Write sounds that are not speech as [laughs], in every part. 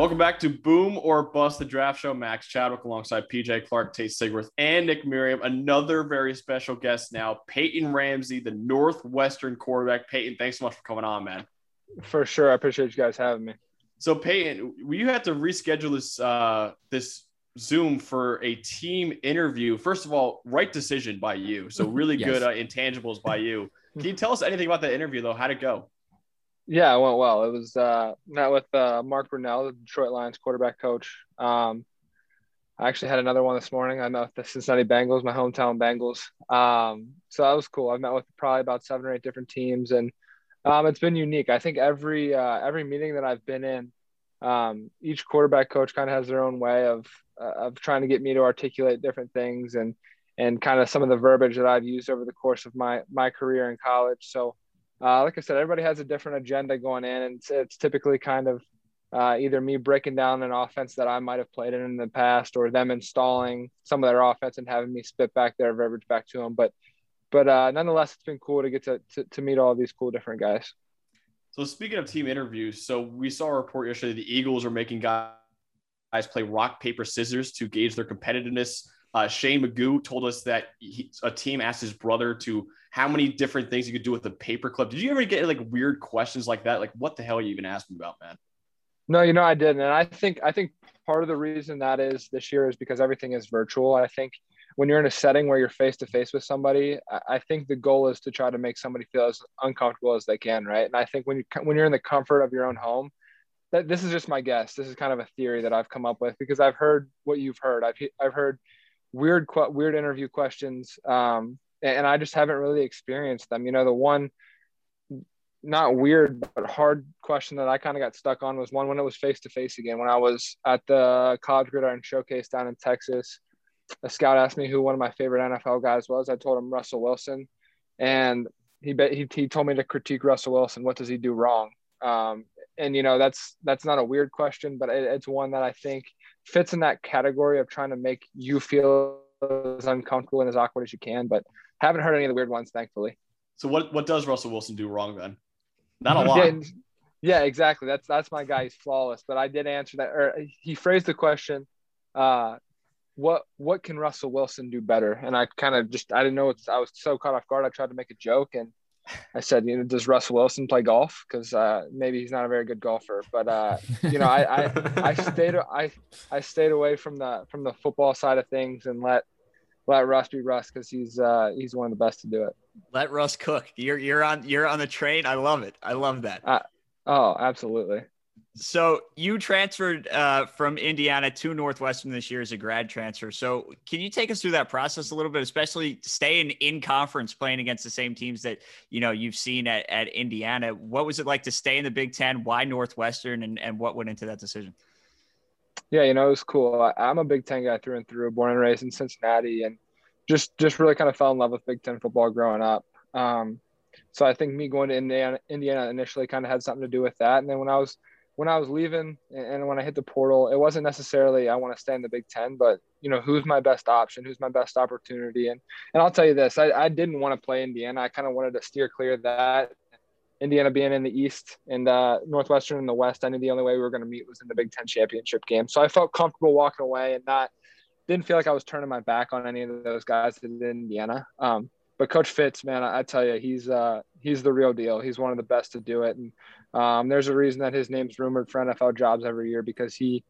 Welcome back to Boom or Bust, the draft show. Max Chadwick alongside PJ Clark, Tate Sigworth, and Nick Miriam. Another very special guest now, Peyton Ramsey, the Northwestern quarterback. Peyton, thanks so much for coming on, man. For sure. I appreciate you guys having me. So Peyton, you had to reschedule this uh, this Zoom for a team interview. First of all, right decision by you. So really Yes. good uh, intangibles by you. Can you tell us anything about that interview though? How'd it go? Yeah, it went well. It was uh, met with uh, Mark Brunell, the Detroit Lions quarterback coach. Um, I actually had another one this morning. I met with the Cincinnati Bengals, my hometown Bengals. Um, so that was cool. I've met with probably about seven or eight different teams, and um, it's been unique. I think every uh, every meeting that I've been in, um, each quarterback coach kind of has their own way of uh, of trying to get me to articulate different things and and kind of some of the verbiage that I've used over the course of my my career in college. So uh, like I said, everybody has a different agenda going in, and it's, it's typically kind of uh, either me breaking down an offense that I might have played in in the past, or them installing some of their offense and having me spit back their verbiage back to them. But but uh, nonetheless, it's been cool to get to, to to meet all these cool different guys. So speaking of team interviews, so we saw a report yesterday the Eagles are making guys play rock paper scissors to gauge their competitiveness. Uh, Shane Magoo told us that he, a team asked his brother to how many different things you could do with a paperclip. Did you ever get like weird questions like that? Like, what the hell are you even asking about, man? No, you know I didn't, and I think I think part of the reason that is this year is because everything is virtual. I think when you're in a setting where you're face to face with somebody, I, think the goal is to try to make somebody feel as uncomfortable as they can, right? And I think when you when you're in the comfort of your own home, that this is just my guess. This is kind of a theory that I've come up with because I've heard what you've heard. I've I've heard weird weird interview questions, um, and, I just haven't really experienced them. You know, the one not weird but hard question that I kind of got stuck on was one when it was face to face again. When I was at the College Gridiron Showcase down in Texas, a scout asked me who one of my favorite NFL guys was. I told him Russell Wilson, and he he, he told me to critique Russell Wilson. What does he do wrong? Um, and you know that's that's not a weird question, but it, it's one that I think fits in that category of trying to make you feel as uncomfortable and as awkward as you can. But haven't heard any of the weird ones, thankfully. So what what does Russell Wilson do wrong then? Not a [laughs] lot. Yeah, yeah, exactly. That's that's my guy. He's flawless. But I did answer that, or he phrased the question, uh, "What what can Russell Wilson do better?" And I kind of just I didn't know. It's, I was so caught off guard. I tried to make a joke, and I said, "You know, does Russ Wilson play golf? Because uh, maybe he's not a very good golfer." But uh, you know, I, I I stayed I I stayed away from the from the football side of things and let let Russ be Russ because he's uh, he's one of the best to do it. Let Russ cook. You're you're on you're on the train. I love it. I love that. Oh, absolutely. So you transferred uh, from Indiana to Northwestern this year as a grad transfer. So can you take us through that process a little bit, especially staying in conference, playing against the same teams that you know you've seen at, at Indiana? What was it like to stay in the Big Ten? Why Northwestern, and, and what went into that decision? Yeah, you know, it was cool. I'm a Big Ten guy through and through, born and raised in Cincinnati, and just just really kind of fell in love with Big Ten football growing up. Um, so I think me going to Indiana, Indiana initially kind of had something to do with that. And then when I was when I was leaving and, when I hit the portal, it wasn't necessarily I want to stay in the Big Ten, but you know, who's my best option? Who's my best opportunity? And and I'll tell you this, I, I didn't want to play Indiana. I kind of wanted to steer clear of that. Indiana being in the East and uh, Northwestern in the West, I knew the only way we were going to meet was in the Big Ten championship game. So I felt comfortable walking away and not didn't feel like I was turning my back on any of those guys in Indiana. Um, but Coach Fitz, man, I, I tell you, he's uh, he's the real deal. He's one of the best to do it, and um, there's a reason that his name's rumored for NFL jobs every year because he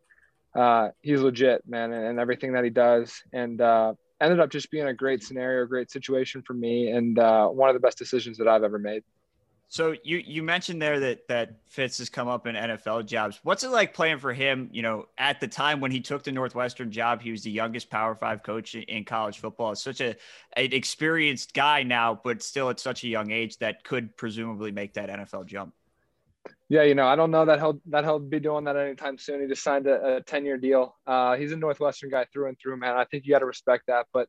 uh, he's legit, man, and, and everything that he does, and uh, ended up just being a great scenario, great situation for me, and uh, one of the best decisions that I've ever made. So you you mentioned there that that Fitz has come up in NFL jobs. What's it like playing for him? You know, at the time when he took the Northwestern job, he was the youngest Power Five coach in, college football. It's such a an experienced guy now, but still at such a young age that could presumably make that NFL jump. Yeah, you know, I don't know that he'll that he'll be doing that anytime soon. He just signed a, 10 year deal. Uh, he's a Northwestern guy through and through, man. I think you got to respect that. But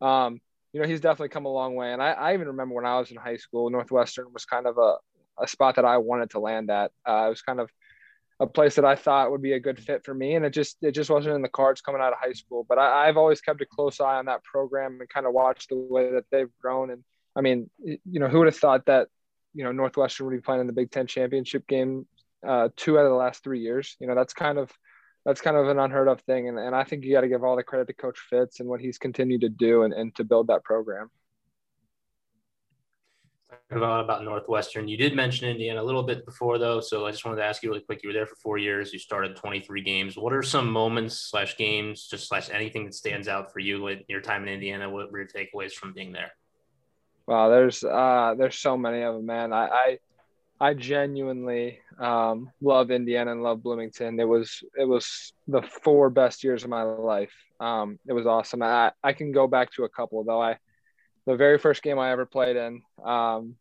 um, you know, he's definitely come a long way. And I, I even remember when I was in high school, Northwestern was kind of a, a spot that I wanted to land at. Uh, it was kind of a place that I thought would be a good fit for me. And it just, it just wasn't in the cards coming out of high school, but I, I've always kept a close eye on that program and kind of watched the way that they've grown and, I mean, you know, who would have thought that, you know, Northwestern would be playing in the Big Ten championship game uh, two out of the last three years? You know, that's kind of that's kind of an unheard of thing. And, and I think you got to give all the credit to Coach Fitz and what he's continued to do and, and to build that program. About, about Northwestern. You did mention Indiana a little bit before, though. So I just wanted to ask you really quick. You were there for four years. You started 23 games. What are some moments slash games, just slash anything that stands out for you in your time in Indiana? What were your takeaways from being there? Wow, there's uh, there's so many of them, man. I I, I genuinely um, love Indiana and love Bloomington. It was it was the four best years of my life. Um, it was awesome. I I can go back to a couple though. I the very first game I ever played in um,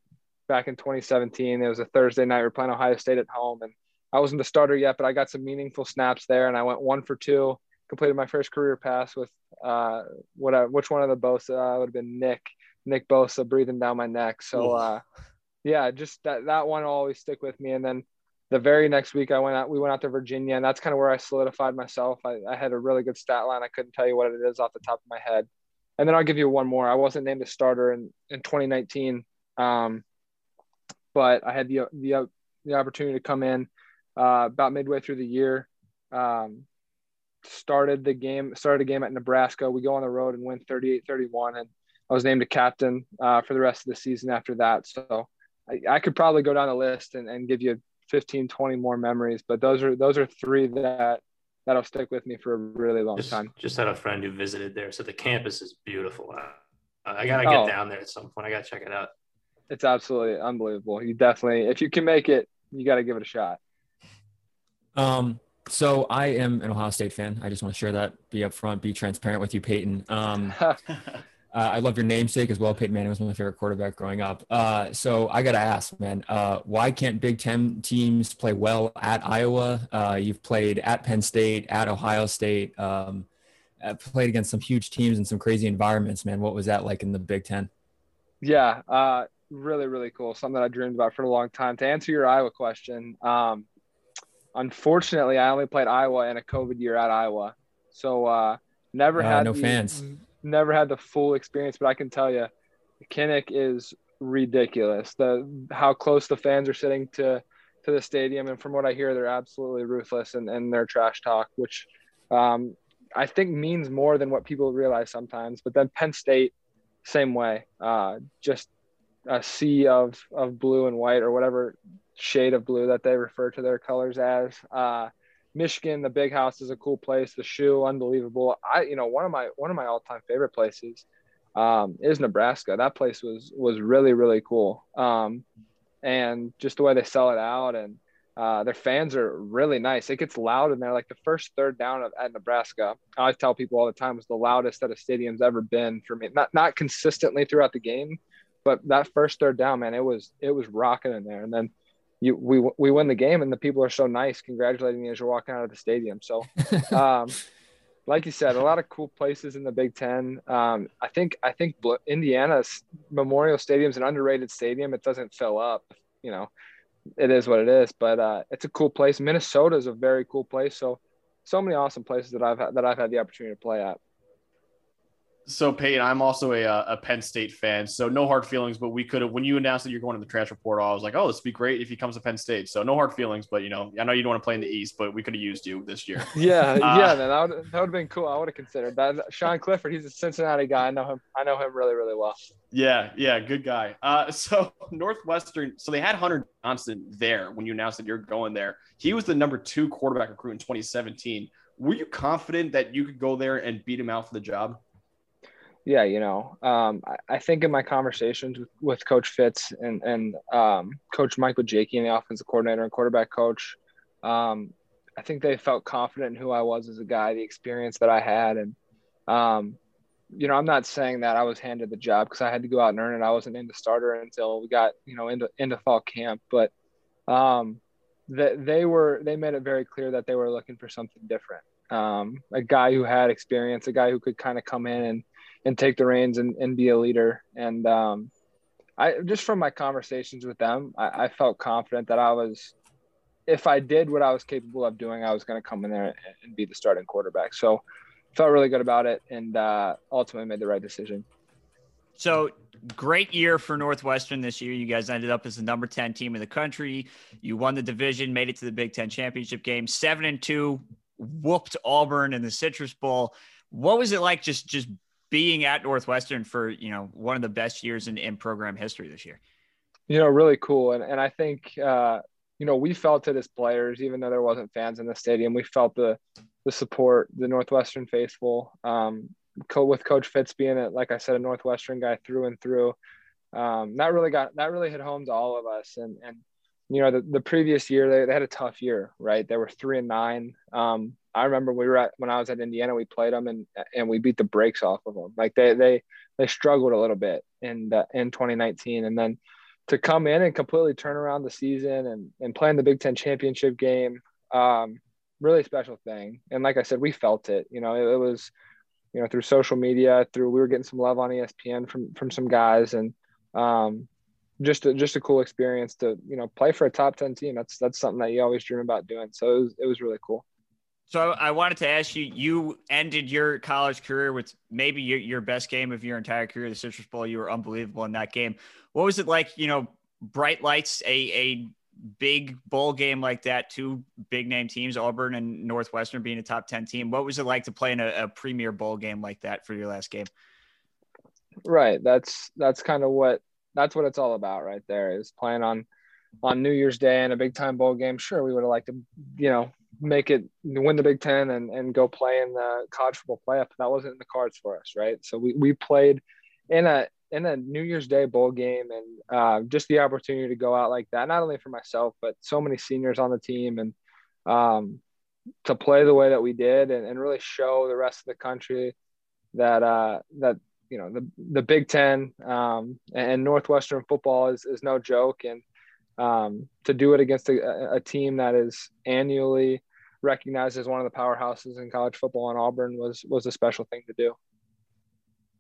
back in 2017. It was a Thursday night. We are playing Ohio State at home, and I wasn't the starter yet, but I got some meaningful snaps there, and I went one for two. Completed my first career pass with uh, what I, which one of the Bosa uh, would have been Nick Nick Bosa breathing down my neck. So uh, yeah, just that that one will always stick with me. And then the very next week I went out we went out to Virginia and that's kind of where I solidified myself. I, I had a really good stat line. I couldn't tell you what it is off the top of my head. And then I'll give you one more. I wasn't named a starter in, in 2019. Um, but I had the, the, the opportunity to come in uh, about midway through the year. Um, started the game, started a game at Nebraska. We go on the road and win 38 31. And I was named a captain uh, for the rest of the season after that. So I, I, could probably go down the list and, and give you 15, 20 more memories, but those are those are three that that'll stick with me for a really long just, time. Just had a friend who visited there, so the campus is beautiful. Uh, I gotta get oh, down there at some point. I gotta check it out. It's absolutely unbelievable. You definitely, if you can make it, you got to give it a shot. Um, so I am an Ohio State fan. I just want to share that, be upfront, be transparent with you, Peyton. Um, [laughs] Uh, I love your namesake as well. Peyton Manning was my favorite quarterback growing up. Uh, so I got to ask, man, uh, why can't Big Ten teams play well at Iowa? Uh, you've played at Penn State, at Ohio State, um, uh, played against some huge teams and some crazy environments, man. What was that like in the Big Ten? Yeah, uh, really, really cool. Something that I dreamed about for a long time. To answer your Iowa question, um, unfortunately, I only played Iowa in a COVID year at Iowa. So never had no the, fans never had the full experience, but I can tell you, Kinnick is ridiculous. The how close the fans are sitting to to the stadium, and from what I hear, they're absolutely ruthless and and their trash talk, which um, I think means more than what people realize sometimes. But then Penn State, same way, uh, just a sea of of blue and white or whatever shade of blue that they refer to their colors as. Uh, Michigan, the big house is a cool place. The shoe, unbelievable. I, you know, one of my one of my all time favorite places um, is Nebraska. That place was was really really cool. Um, and just the way they sell it out and uh, their fans are really nice. It gets loud in there. Like the first third down of, at Nebraska, I tell people all the time was the loudest that a stadium's ever been for me. Not not consistently throughout the game, but that first third down, man, it was it was rocking in there. And then you we we win the game and the people are so nice congratulating you as you're walking out of the stadium. So [laughs] um, like you said a lot of cool places in the big ten. Um, i think i think indiana's memorial stadium's an underrated stadium. It doesn't fill up you know it is what it is but uh, it's a cool place. Minnesota is a very cool place. So so many awesome places that i've had, that i've had the opportunity to play at so Peyton, I'm also a, uh, a Penn State fan, so no hard feelings. But we could have when you announced that you're going to the transfer portal, I was like, oh, this would be great if he comes to Penn State. So no hard feelings, but you know, I know you don't want to play in the East, but we could have used you this year. [laughs] Yeah, uh, yeah, man, that would that would have been cool. I would have considered that. Sean Clifford, he's a Cincinnati guy. I know him. I know him really, really well. Yeah, yeah, good guy. Uh, [laughs] so Northwestern, so they had Hunter Johnson there when you announced that you're going there. He was the number two quarterback recruit in 2017. Were you confident that you could go there and beat him out for the job? Yeah, you know, um, I, I, think in my conversations with, with Coach Fitz and and um, Coach Mike Bajakian, and the offensive coordinator and quarterback coach, um, I think they felt confident in who I was as a guy, the experience that I had, and um, you know, I'm not saying that I was handed the job because I had to go out and earn it. I wasn't in the starter until we got you know into into fall camp, but um, that they were they made it very clear that they were looking for something different. Um, a guy who had experience, a guy who could kind of come in and and take the reins and, and be a leader. And um, I just from my conversations with them, I, I, felt confident that I was, if I did what I was capable of doing, I was going to come in there and be the starting quarterback. So felt really good about it and uh, ultimately made the right decision. So great year for Northwestern this year. You guys ended up as the number 10 team in the country. You won the division, made it to the Big Ten championship game, seven and two, whooped Auburn in the Citrus Bowl. What was it like just just being at Northwestern for you know one of the best years in, in program history this year? You know, really cool. And and I think uh, you know, we felt it as players, even though there wasn't fans in the stadium. We felt the the support, the Northwestern faithful. Um, co- with Coach Fitz being it, like I said, a Northwestern guy through and through. Um, that really got that really hit home to all of us. And and you know, the, the previous year they, they had a tough year, right? They were three and nine. Um, I remember we were at when I was at Indiana, we played them and and we beat the brakes off of them. Like they they they struggled a little bit in the, in 2019, and then to come in and completely turn around the season and and play in the Big Ten championship game, um, really special thing. And like I said, we felt it. You know, it, it was you know through social media, through we were getting some love on ESPN from from some guys and. Um, just a, just a cool experience to you know play for a top 10 team that's that's something that you always dream about doing so it was, it was really cool so I wanted to ask you, you ended your college career with maybe your, your best game of your entire career, the Citrus Bowl. You were unbelievable in that game. What was it like, you know, bright lights, a, a big bowl game like that, two big name teams, Auburn and Northwestern being a top 10 team. What was it like to play in a, a premier bowl game like that for your last game? Right. That's, that's kind of what, that's what it's all about right there is playing on, on New Year's Day in a big time bowl game. Sure. We would have liked to, you know, make it win the Big Ten and, and go play in the college football playoff. That wasn't in the cards for us, right? So we, we played in a in a New Year's Day bowl game and uh, just the opportunity to go out like that, not only for myself, but so many seniors on the team and um, to play the way that we did and, and really show the rest of the country that uh, that you know the the Big Ten um, and Northwestern football is, is no joke and um, to do it against a, a, team that is annually recognized as one of the powerhouses in college football in Auburn was was a special thing to do.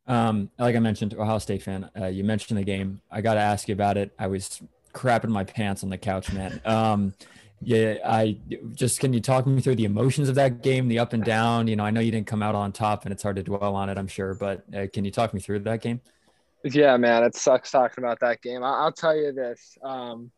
Um, like I mentioned, Ohio State fan. Uh, you mentioned the game. I got to ask you about it. I was crapping my pants on the couch, man. Um, yeah, I just can you talk me through the emotions of that game, the up and down? You know, I know you didn't come out on top, and it's hard to dwell on it, I'm sure. But uh, can you talk me through that game? Yeah, man, it sucks talking about that game. I- will tell you this. Um,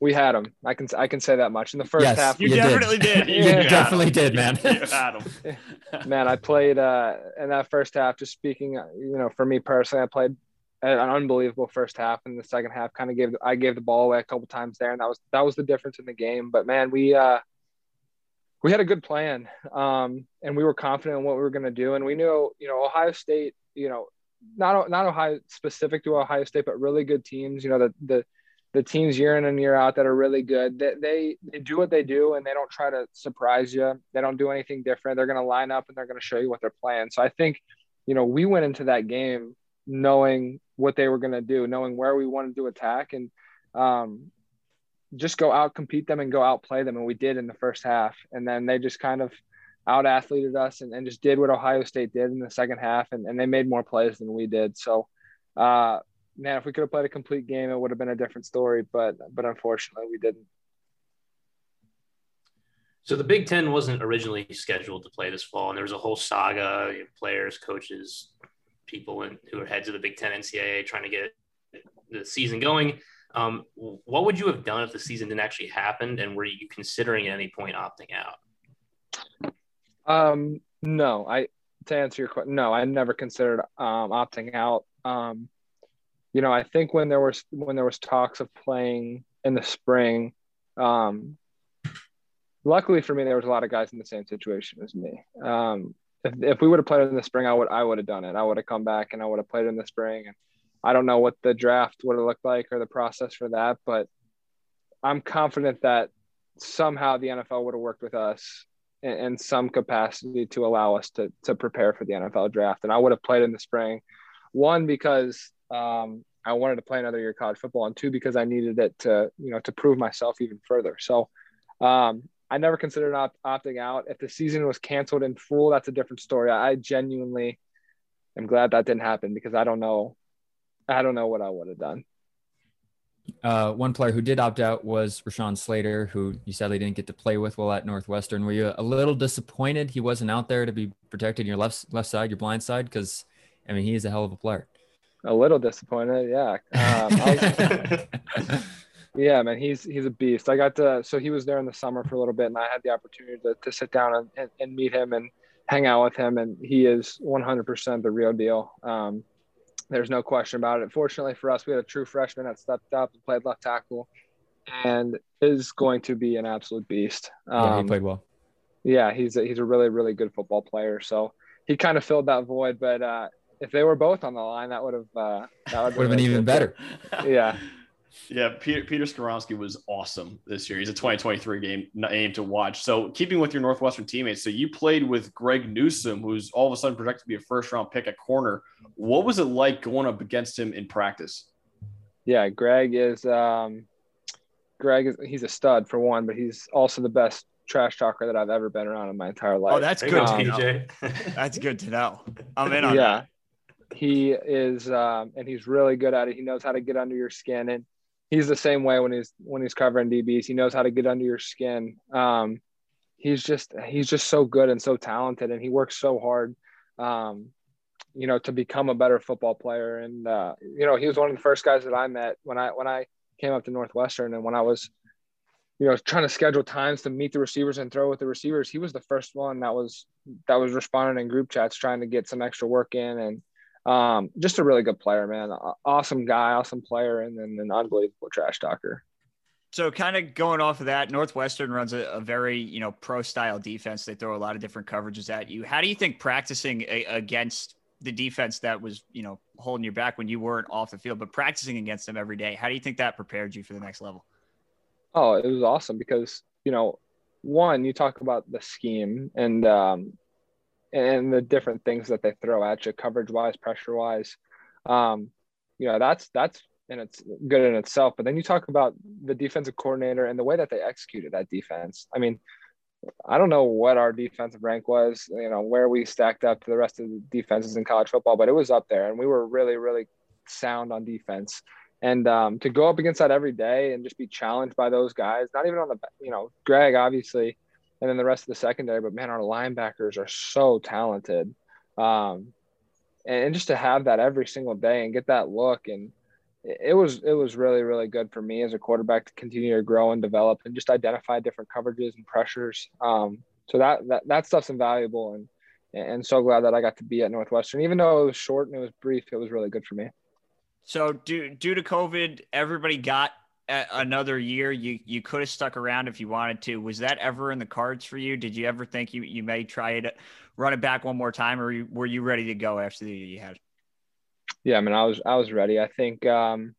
we had them. I can I can say that much in the first yes, half. You, you definitely did. [laughs] did. You, you definitely did, man. you had them. [laughs] man, I played uh, in that first half. Just speaking, uh, you know, for me personally, I played an unbelievable first half. and the second half, kind of gave I gave the ball away a couple times there, and that was that was the difference in the game. But man, we uh, we had a good plan, um, and we were confident in what we were going to do, and we knew, you know, Ohio State, you know, not not Ohio specific to Ohio State, but really good teams. You know, the the the teams year in and year out that are really good. They, they, they do what they do and they don't try to surprise you. They don't do anything different. They're going to line up and they're going to show you what they're playing. So I think, you know, we went into that game knowing what they were going to do, knowing where we wanted to attack and um, just go out compete them and go out play them. And we did in the first half. And then they just kind of out athleted us and, and just did what Ohio State did in the second half. And, and they made more plays than we did. So, uh, man, if we could have played a complete game, it would have been a different story. But but unfortunately, we didn't. So the Big Ten wasn't originally scheduled to play this fall, and there was a whole saga: you know, players, coaches, people in, who are heads of the Big Ten NCAA trying to get the season going. Um, what would you have done if the season didn't actually happen, and were you considering at any point opting out? Um, no, I to answer your question, no, I never considered um, opting out. Um, you know, I think when there was when there was talks of playing in the spring, um, luckily for me, there was a lot of guys in the same situation as me. Um, if, if we would have played in the spring, I would I would have done it. I would have come back and I would have played in the spring. And I don't know what the draft would have looked like or the process for that, but I'm confident that somehow the NFL would have worked with us in, in some capacity to allow us to to prepare for the NFL draft. And I would have played in the spring. One because um, I wanted to play another year of college football, and two because I needed it to you know to prove myself even further. So um, I never considered opt- opting out. If the season was canceled in full, that's a different story. I genuinely am glad that didn't happen because I don't know, I don't know what I would have done. Uh, one player who did opt out was Rashawn Slater, who you sadly didn't get to play with while at Northwestern. Were you a little disappointed he wasn't out there to be protected your left left side, your blind side? Because I mean, he is a hell of a player. A little disappointed, yeah. Um, was- [laughs] yeah, man, he's he's a beast. I got to so he was there in the summer for a little bit, and I had the opportunity to, to sit down and, and, and meet him and hang out with him, and he is 100% the real deal. Um, there's no question about it. Fortunately for us, we had a true freshman that stepped up and played left tackle, and is going to be an absolute beast. yeah, he Um, played well. yeah, he's a, he's a really really good football player. So he kind of filled that void. But uh, if they were both on the line, that would have uh, that Would have been even better. Yeah, [laughs] Yeah, Peter Peter Skoronski was awesome this year. He's a 2023 game name to watch. So, keeping with your Northwestern teammates, so you played with Greg Newsome, who's all of a sudden projected to be a first round pick at corner. What was it like going up against him in practice? yeah. Greg is um, Greg is he's a stud for one, but he's also the best trash talker that I've ever been around in my entire life. Oh, that's good. you go, to know. TJ. That's good to know. I'm in on yeah. He is, um, and he's really good at it. He knows how to get under your skin, and he's the same way when he's when he's covering DBs. He knows how to get under your skin. Um, he's just he's just so good and so talented, and he works so hard. Um, you know, to become a better football player, and uh, you know, he was one of the first guys that I met when I when I came up to Northwestern, and when I was you know, trying to schedule times to meet the receivers and throw with the receivers. He was the first one that was that was responding in group chats, trying to get some extra work in, and um, just a really good player, man. Awesome guy, awesome player, and then an unbelievable trash talker. So, kind of going off of that, Northwestern runs a, a very you know pro style defense. They throw a lot of different coverages at you. How do you think practicing a, against the defense that was you know holding you back when you weren't off the field, but practicing against them every day? How do you think that prepared you for the next level? Oh, it was awesome because you know, one, you talk about the scheme and um, and the different things that they throw at you, coverage wise, pressure wise. Um, you know, that's that's and it's good in itself. But then you talk about the defensive coordinator and the way that they executed that defense. I mean, I don't know what our defensive rank was, you know, where we stacked up to the rest of the defenses in college football, but it was up there, and we were really, really sound on defense. And um, to go up against that every day and just be challenged by those guys, not even on the, you know, Greg obviously, and then the rest of the secondary, but man, our linebackers are so talented. Um, and just to have that every single day and get that look and it was it was really really good for me as a quarterback to continue to grow and develop and just identify different coverages and pressures. Um, so that that that stuff's invaluable and and so glad that I got to be at Northwestern, even though it was short and it was brief. It was really good for me. So, due due to COVID, everybody got another year. You you could have stuck around if you wanted to. Was that ever in the cards for you? Did you ever think you you may try it, run it back one more time, or were you ready to go after the year you had? Yeah, I mean, I was I was ready. I think um,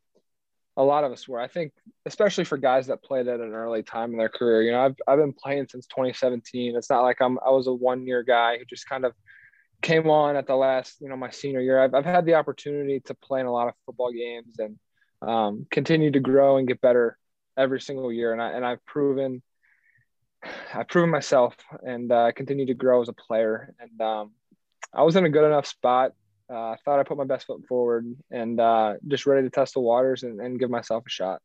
a lot of us were. I think, especially for guys that played at an early time in their career. You know, I've I've been playing since 2017. It's not like I'm I was a one year guy who just kind of came on at the last, you know, my senior year. I've I've had the opportunity to play in a lot of football games and um, continue to grow and get better every single year. And I and I've proven I've proven myself and uh, continue to grow as a player. And um, I was in a good enough spot uh, I thought I put my best foot forward and uh, just ready to test the waters and, and give myself a shot.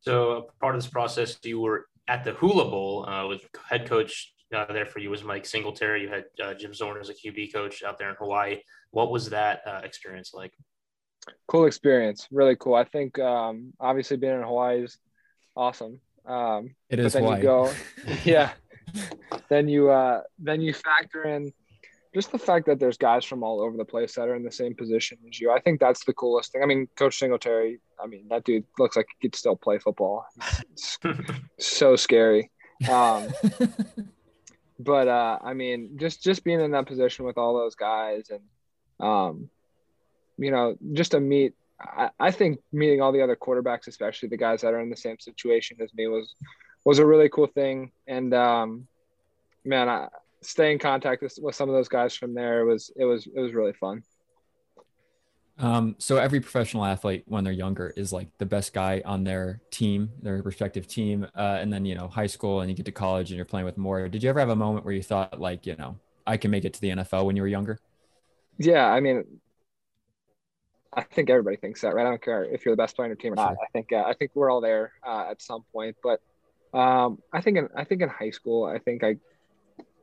So part of this process, you were at the Hula Bowl uh, with head coach uh, there for you was Mike Singletary. You had uh, Jim Zorn as a QB coach out there in Hawaii. What was that uh, experience like? Cool experience, really cool. I think um, obviously being in Hawaii is awesome. Um, It but then Hawaii. you go, [laughs] yeah. then you uh, then you factor in just the fact that there's guys from all over the place that are in the same position as you. I think that's the coolest thing. I mean, Coach Singletary. I mean, that dude looks like he could still play football. It's [laughs] so scary. Um, [laughs] but uh, I mean, just just being in that position with all those guys, and um, you know, just to meet. I, I think meeting all the other quarterbacks, especially the guys that are in the same situation as me, was was a really cool thing. And um, man, I stay in contact with, with some of those guys from there. It was it was it was really fun. Um, so every professional athlete, when they're younger, is like the best guy on their team, their respective team. Uh, and then you know, high school, and you get to college, and you're playing with more. Did you ever have a moment where you thought, like, you know, I can make it to the NFL when you were younger? Yeah, I mean, I think everybody thinks that, right? I don't care if you're the best player on your team or not. I think uh, I think we're all there uh, at some point. But um, I think in I think in high school, I think I,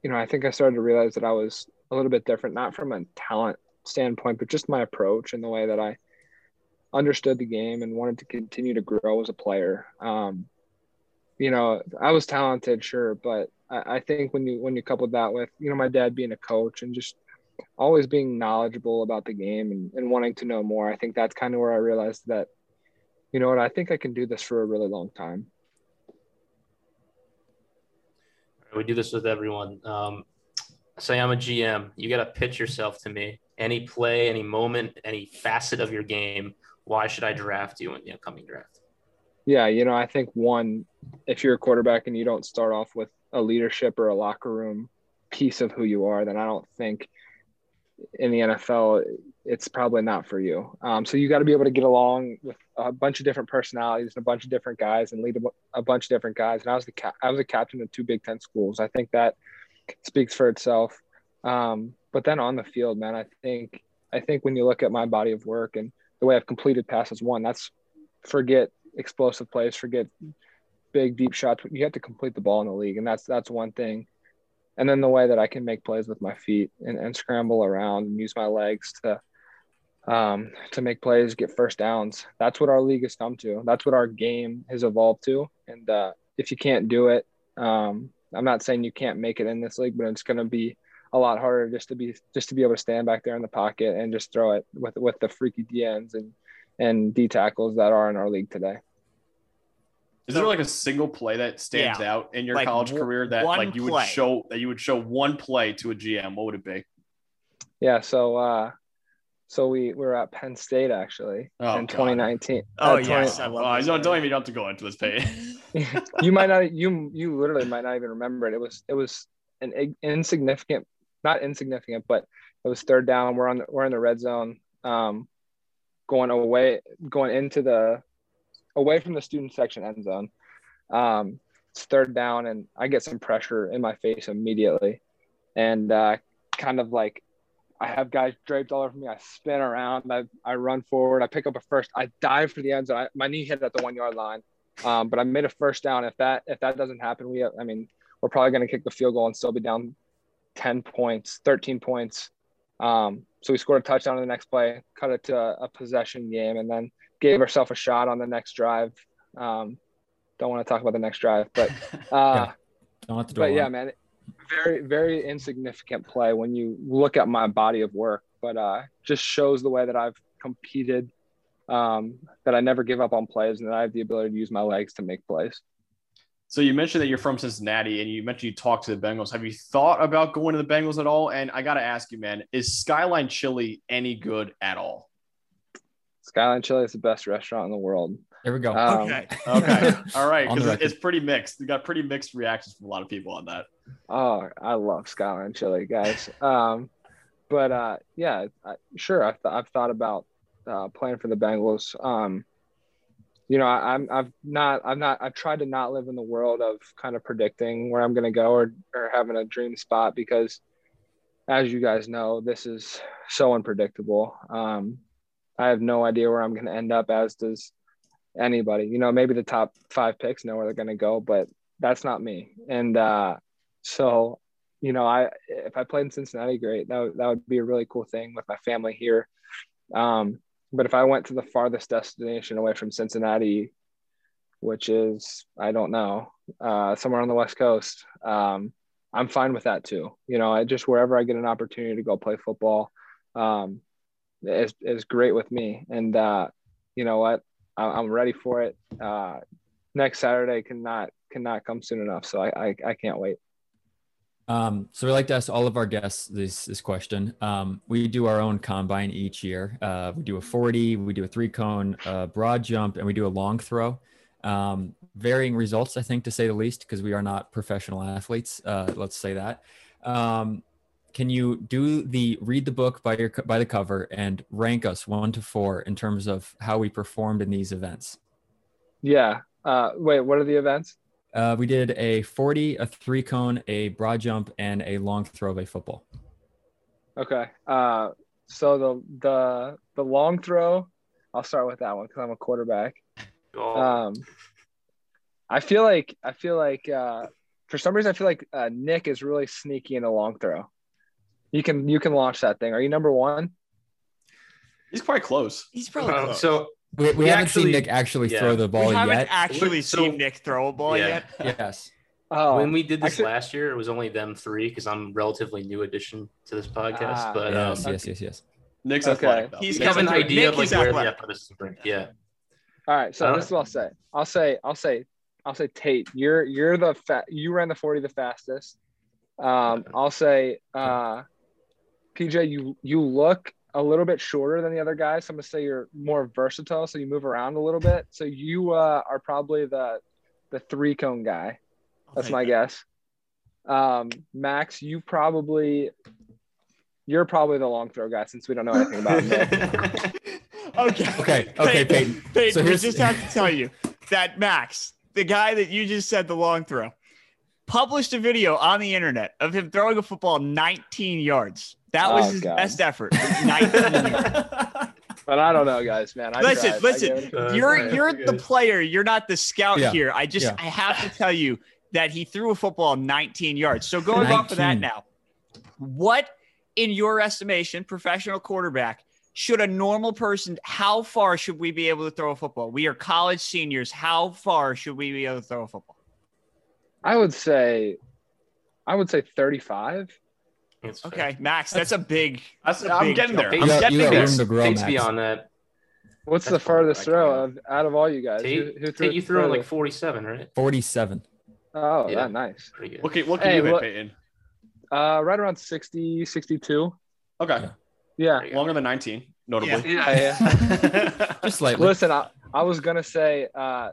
you know, I think I started to realize that I was a little bit different, not from a talent standpoint, but just my approach and the way that I understood the game and wanted to continue to grow as a player. Um, you know, I was talented, sure, but I, I think when you when you coupled that with you know my dad being a coach and just always being knowledgeable about the game and, and wanting to know more, I think that's kind of where I realized that, you know what, I think I can do this for a really long time. We do this with everyone. Um, say I'm a GM. You got to pitch yourself to me. Any play, any moment, any facet of your game. Why should I draft you in the upcoming draft? Yeah, you know, I think one, if you're a quarterback and you don't start off with a leadership or a locker room piece of who you are, then I don't think in the NFL it's probably not for you. Um, so you got to be able to get along with a bunch of different personalities and a bunch of different guys and lead a, a bunch of different guys. And I was the ca- I was a captain of two Big Ten schools. I think that speaks for itself. Um, but then on the field, man, I think I think when you look at my body of work and the way I've completed passes, one that's forget explosive plays, forget big deep shots. You have to complete the ball in the league, and that's that's one thing. And then the way that I can make plays with my feet and, and scramble around and use my legs to um, to make plays, get first downs. That's what our league has come to. That's what our game has evolved to. And uh, if you can't do it, um, I'm not saying you can't make it in this league, but it's going to be a lot harder just to be just to be able to stand back there in the pocket and just throw it with with the freaky DNs and and D tackles that are in our league today. Is there like a single play that stands Yeah. out in your Like college w- career that like you would show that you would show one play to a GM? What would it be? Yeah, so uh so we we were at Penn State actually Oh, in God. 2019. Oh Uh, yes, I Oh, love I this don't, play. don't even have to go into this page. [laughs] [laughs] you might not you you literally might not even remember it. It was it was an insignificant, not insignificant, but it was third down. We're on the, we're in the red zone, um, going away, going into the away from the student section end zone. Um, it's third down, and I get some pressure in my face immediately, and uh, kind of like I have guys draped all over me. I spin around. I, I run forward. I pick up a first. I dive for the end zone. I, my knee hit at the one yard line. Um, but I made a first down. If that if that doesn't happen, we I mean we're probably going to kick the field goal and still be down ten points, thirteen points. Um, so we scored a touchdown on the next play, cut it to a, a possession game, and then gave herself a shot on the next drive. Um, don't want to talk about the next drive, but [laughs] uh, Don't have to dwell but yeah, on it. man, very very insignificant play when you look at my body of work, but uh, just shows the way that I've competed, um, that I never give up on plays, and that I have the ability to use my legs to make plays. so you mentioned that you're from Cincinnati, and you mentioned you talked to the Bengals. Have you thought about going to the Bengals at all? And I got to ask you, man, is Skyline Chili any good at all? Skyline Chili is the best restaurant in the world. There we go. Um, Okay. Okay, [laughs] all right, because record. it's pretty mixed. We got pretty mixed reactions from a lot of people on that. Oh, I love Skyline Chili, guys. Um, but uh, yeah, I, sure. I've, th- I've thought about uh, playing for the Bengals. Um, you know, I, I'm I've not I've not I've tried to not live in the world of kind of predicting where I'm going to go or or having a dream spot because, as you guys know, this is so unpredictable. Um, I have no idea where I'm going to end up, as does anybody. You know, maybe the top five picks know where they're going to go, but that's not me. And uh, so, you know, I if I played in Cincinnati, great. That would, that would be a really cool thing with my family here. Um, but if I went to the farthest destination away from Cincinnati, which is I don't know, uh, somewhere on the West Coast, um, I'm fine with that too. You know, I just wherever I get an opportunity to go play football, um, is is great with me. And uh, you know what, I, I'm ready for it. Uh, next Saturday cannot cannot come soon enough, so I I, I can't wait. Um, so we like to ask all of our guests this this question. Um, we do our own combine each year. Uh, we do a 40, we do a three cone, a broad jump, and we do a long throw. Um, varying results, I think, to say the least, because we are not professional athletes. Uh, let's say that. Um, can you do the read the book by your by the cover and rank us one to four in terms of how we performed in these events? Yeah. Uh, wait, what are the events? Uh, we did a 40, a three cone, a broad jump, and a long throw of a football. Okay. Uh, so the the the long throw, I'll start with that one because I'm a quarterback. Oh, Um, I feel like I feel like uh, for some reason I feel like uh, Nick is really sneaky in a long throw. You can you can launch that thing. Are you number one? He's quite close. He's probably Uh, close. so We, we He haven't actually- seen Nick actually yeah. throw the ball yet. we haven't yet. actually So- seen Nick throw a ball Yeah. yet. [laughs] yes. Oh, when we did this actually- last year, it was only them three because I'm relatively new addition to this podcast. Ah. but Yes, um, yes, yes, yes. Nick's Okay. athletic. Though. He's he has got an coming through. idea of Nick is like where the athletic. athleticism brings. Yeah. all right. So Uh, this is what I'll say. I'll say. I'll say. I'll say Tate. You're you're the fa- you ran the forty the fastest. Um, I'll say uh, PJ. You you look a little bit shorter than the other guys. So I'm gonna say you're more versatile. So you move around a little bit. So you uh, are probably the the three cone guy. That's my guess. Um, Max, you probably you're probably the long throw guy since we don't know anything about Nick. [laughs] Okay. Okay, okay, Peyton. Peyton, So we just have to tell you that Max, the guy that you just said the long throw, published a video on the internet of him throwing a football 19 yards. That was Oh, his God. best effort. [laughs] 19. But I don't know, guys, man. I listen, tried. Listen. gave it- Uh, you're okay, you're the player. You're not the scout Yeah, here. I just yeah. I have to tell you that he threw a football 19 yards. So going off of that now, what in your estimation, professional quarterback, should a normal person, how far should we be able to throw a football? We are college seniors. How far should we be able to throw a football? I would say, I would say 35. It's fair. Okay, Max, that's a big. That's, That's a I'm big getting there. I'm You got- getting you got there. room to grow, Max. beyond that. What's the That's probably furthest right, throw of, out of all you guys? Tate, who, who threw Tate, you it threw in like 47, right? 47. Oh, Yeah. that nice. Pretty good. What can, what can Hey, you hit, Peyton? Uh, right around 60, 62. Okay. Yeah. Yeah. There you go. Longer than 19, notably. Yeah, yeah. [laughs] Just slightly. Listen, I, I was gonna say, uh,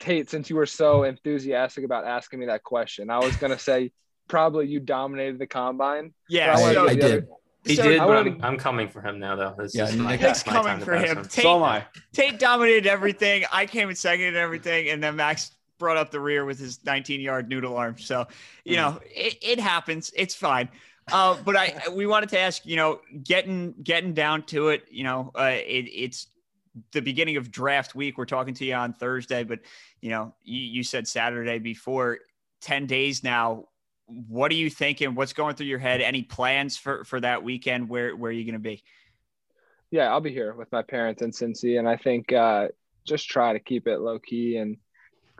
Tate, since you were so enthusiastic about asking me that question, I was gonna say probably you dominated the combine. Yeah, I I, so, I do the did. He so did, but I'm, I'm coming for him now, though. This Yeah, is my, Nick's my coming time for him. him. Tate, so am I. Tate dominated everything. I came in second and everything, and then Max brought up the rear with his 19 yard noodle arm. So, you know, it, it happens. It's fine. Uh, but I we wanted to ask, you know, getting getting down to it, you know, uh, it, it's the beginning of draft week. We're talking to you on Thursday, but you know, you, you said Saturday before 10 days now. What are you thinking? What's going through your head? Any plans for for that weekend? Where where are you going to be? Yeah, I'll be here with my parents in Cincy, and I think uh, just try to keep it low key and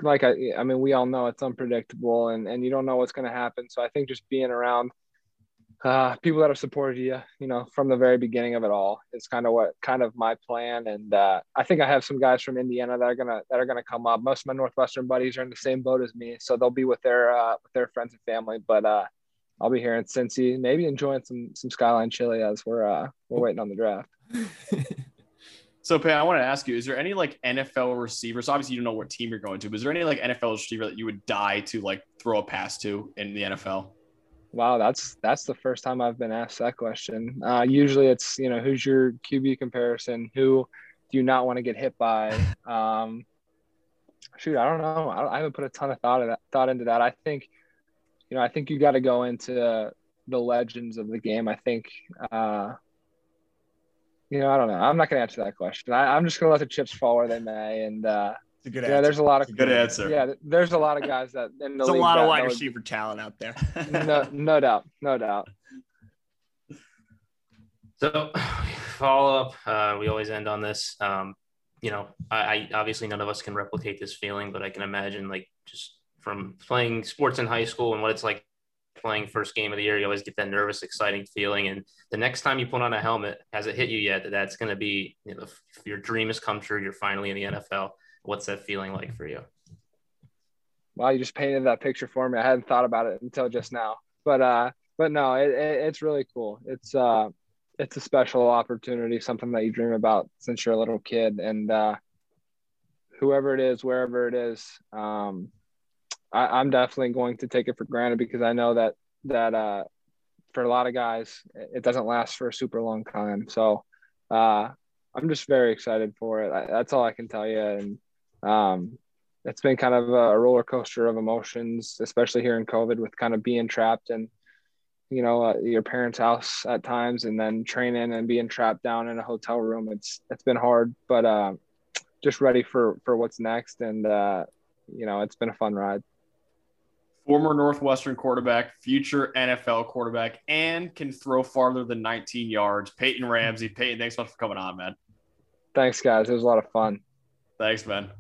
like I, I mean, we all know it's unpredictable, and and you don't know what's going to happen. So I think just being around uh, people that have supported you, you know, from the very beginning of it all, is kind of what kind of my plan. And uh, I think I have some guys from Indiana that are gonna that are gonna come up. Most of my Northwestern buddies are in the same boat as me, so they'll be with their uh, with their friends and family. But uh, I'll be here in Cincy, maybe enjoying some some Skyline chili as we're uh, we're waiting on the draft. [laughs] So, Peyton, I want to ask you: Is there any like NFL receivers? Obviously, you don't know what team you're going to, but is there any like NFL receiver that you would die to like throw a pass to in the NFL? Wow, that's that's the first time I've been asked that question. Uh, usually, it's you know who's your QB comparison, who do you not want to get hit by. [laughs] Um, shoot, I don't know. I, I haven't put a ton of thought of that, thought into that. I think, you know, I think you got to go into the legends of the game. I think, uh, you know, I don't know. I'm not gonna answer that question. I, I'm just gonna let the chips fall where they may. And uh, It's a good yeah, there's a lot of Good answer. yeah, there's a lot of guys that in the There's a lot of that- wide that would- receiver talent out there. [laughs] No, no doubt, no doubt. So, [sighs] follow up. Uh, we always end on this. Um, you know, I, I obviously none of us can replicate this feeling, but I can imagine like just from playing sports in high school and what it's like playing first game of the year. You always get that nervous, exciting feeling, and the next time you put on a helmet, has it hit you yet that that's going to be you know, if your dream has come true? You're finally in the NFL. What's that feeling like for you? Wow, you just painted that picture for me. I hadn't thought about it until just now. But uh, but no, it, it, it's really cool. It's uh, it's a special opportunity, something that you dream about since you're a little kid, and uh, whoever it is, wherever it is, um, I, I'm definitely going to take it for granted because I know that that uh, for a lot of guys, it doesn't last for a super long time. So uh, I'm just very excited for it. I, that's all I can tell you, and um, it's been kind of a roller coaster of emotions, especially here in COVID, with kind of being trapped in, you know, uh, your parents' house at times, and then training and being trapped down in a hotel room. It's it's been hard, but uh, just ready for for what's next, and uh, you know, it's been a fun ride. former Northwestern quarterback, future NFL quarterback, and can throw farther than 19 yards. Peyton Ramsey. Peyton, thanks so much for coming on, man. Thanks, guys. It was a lot of fun. Thanks, man.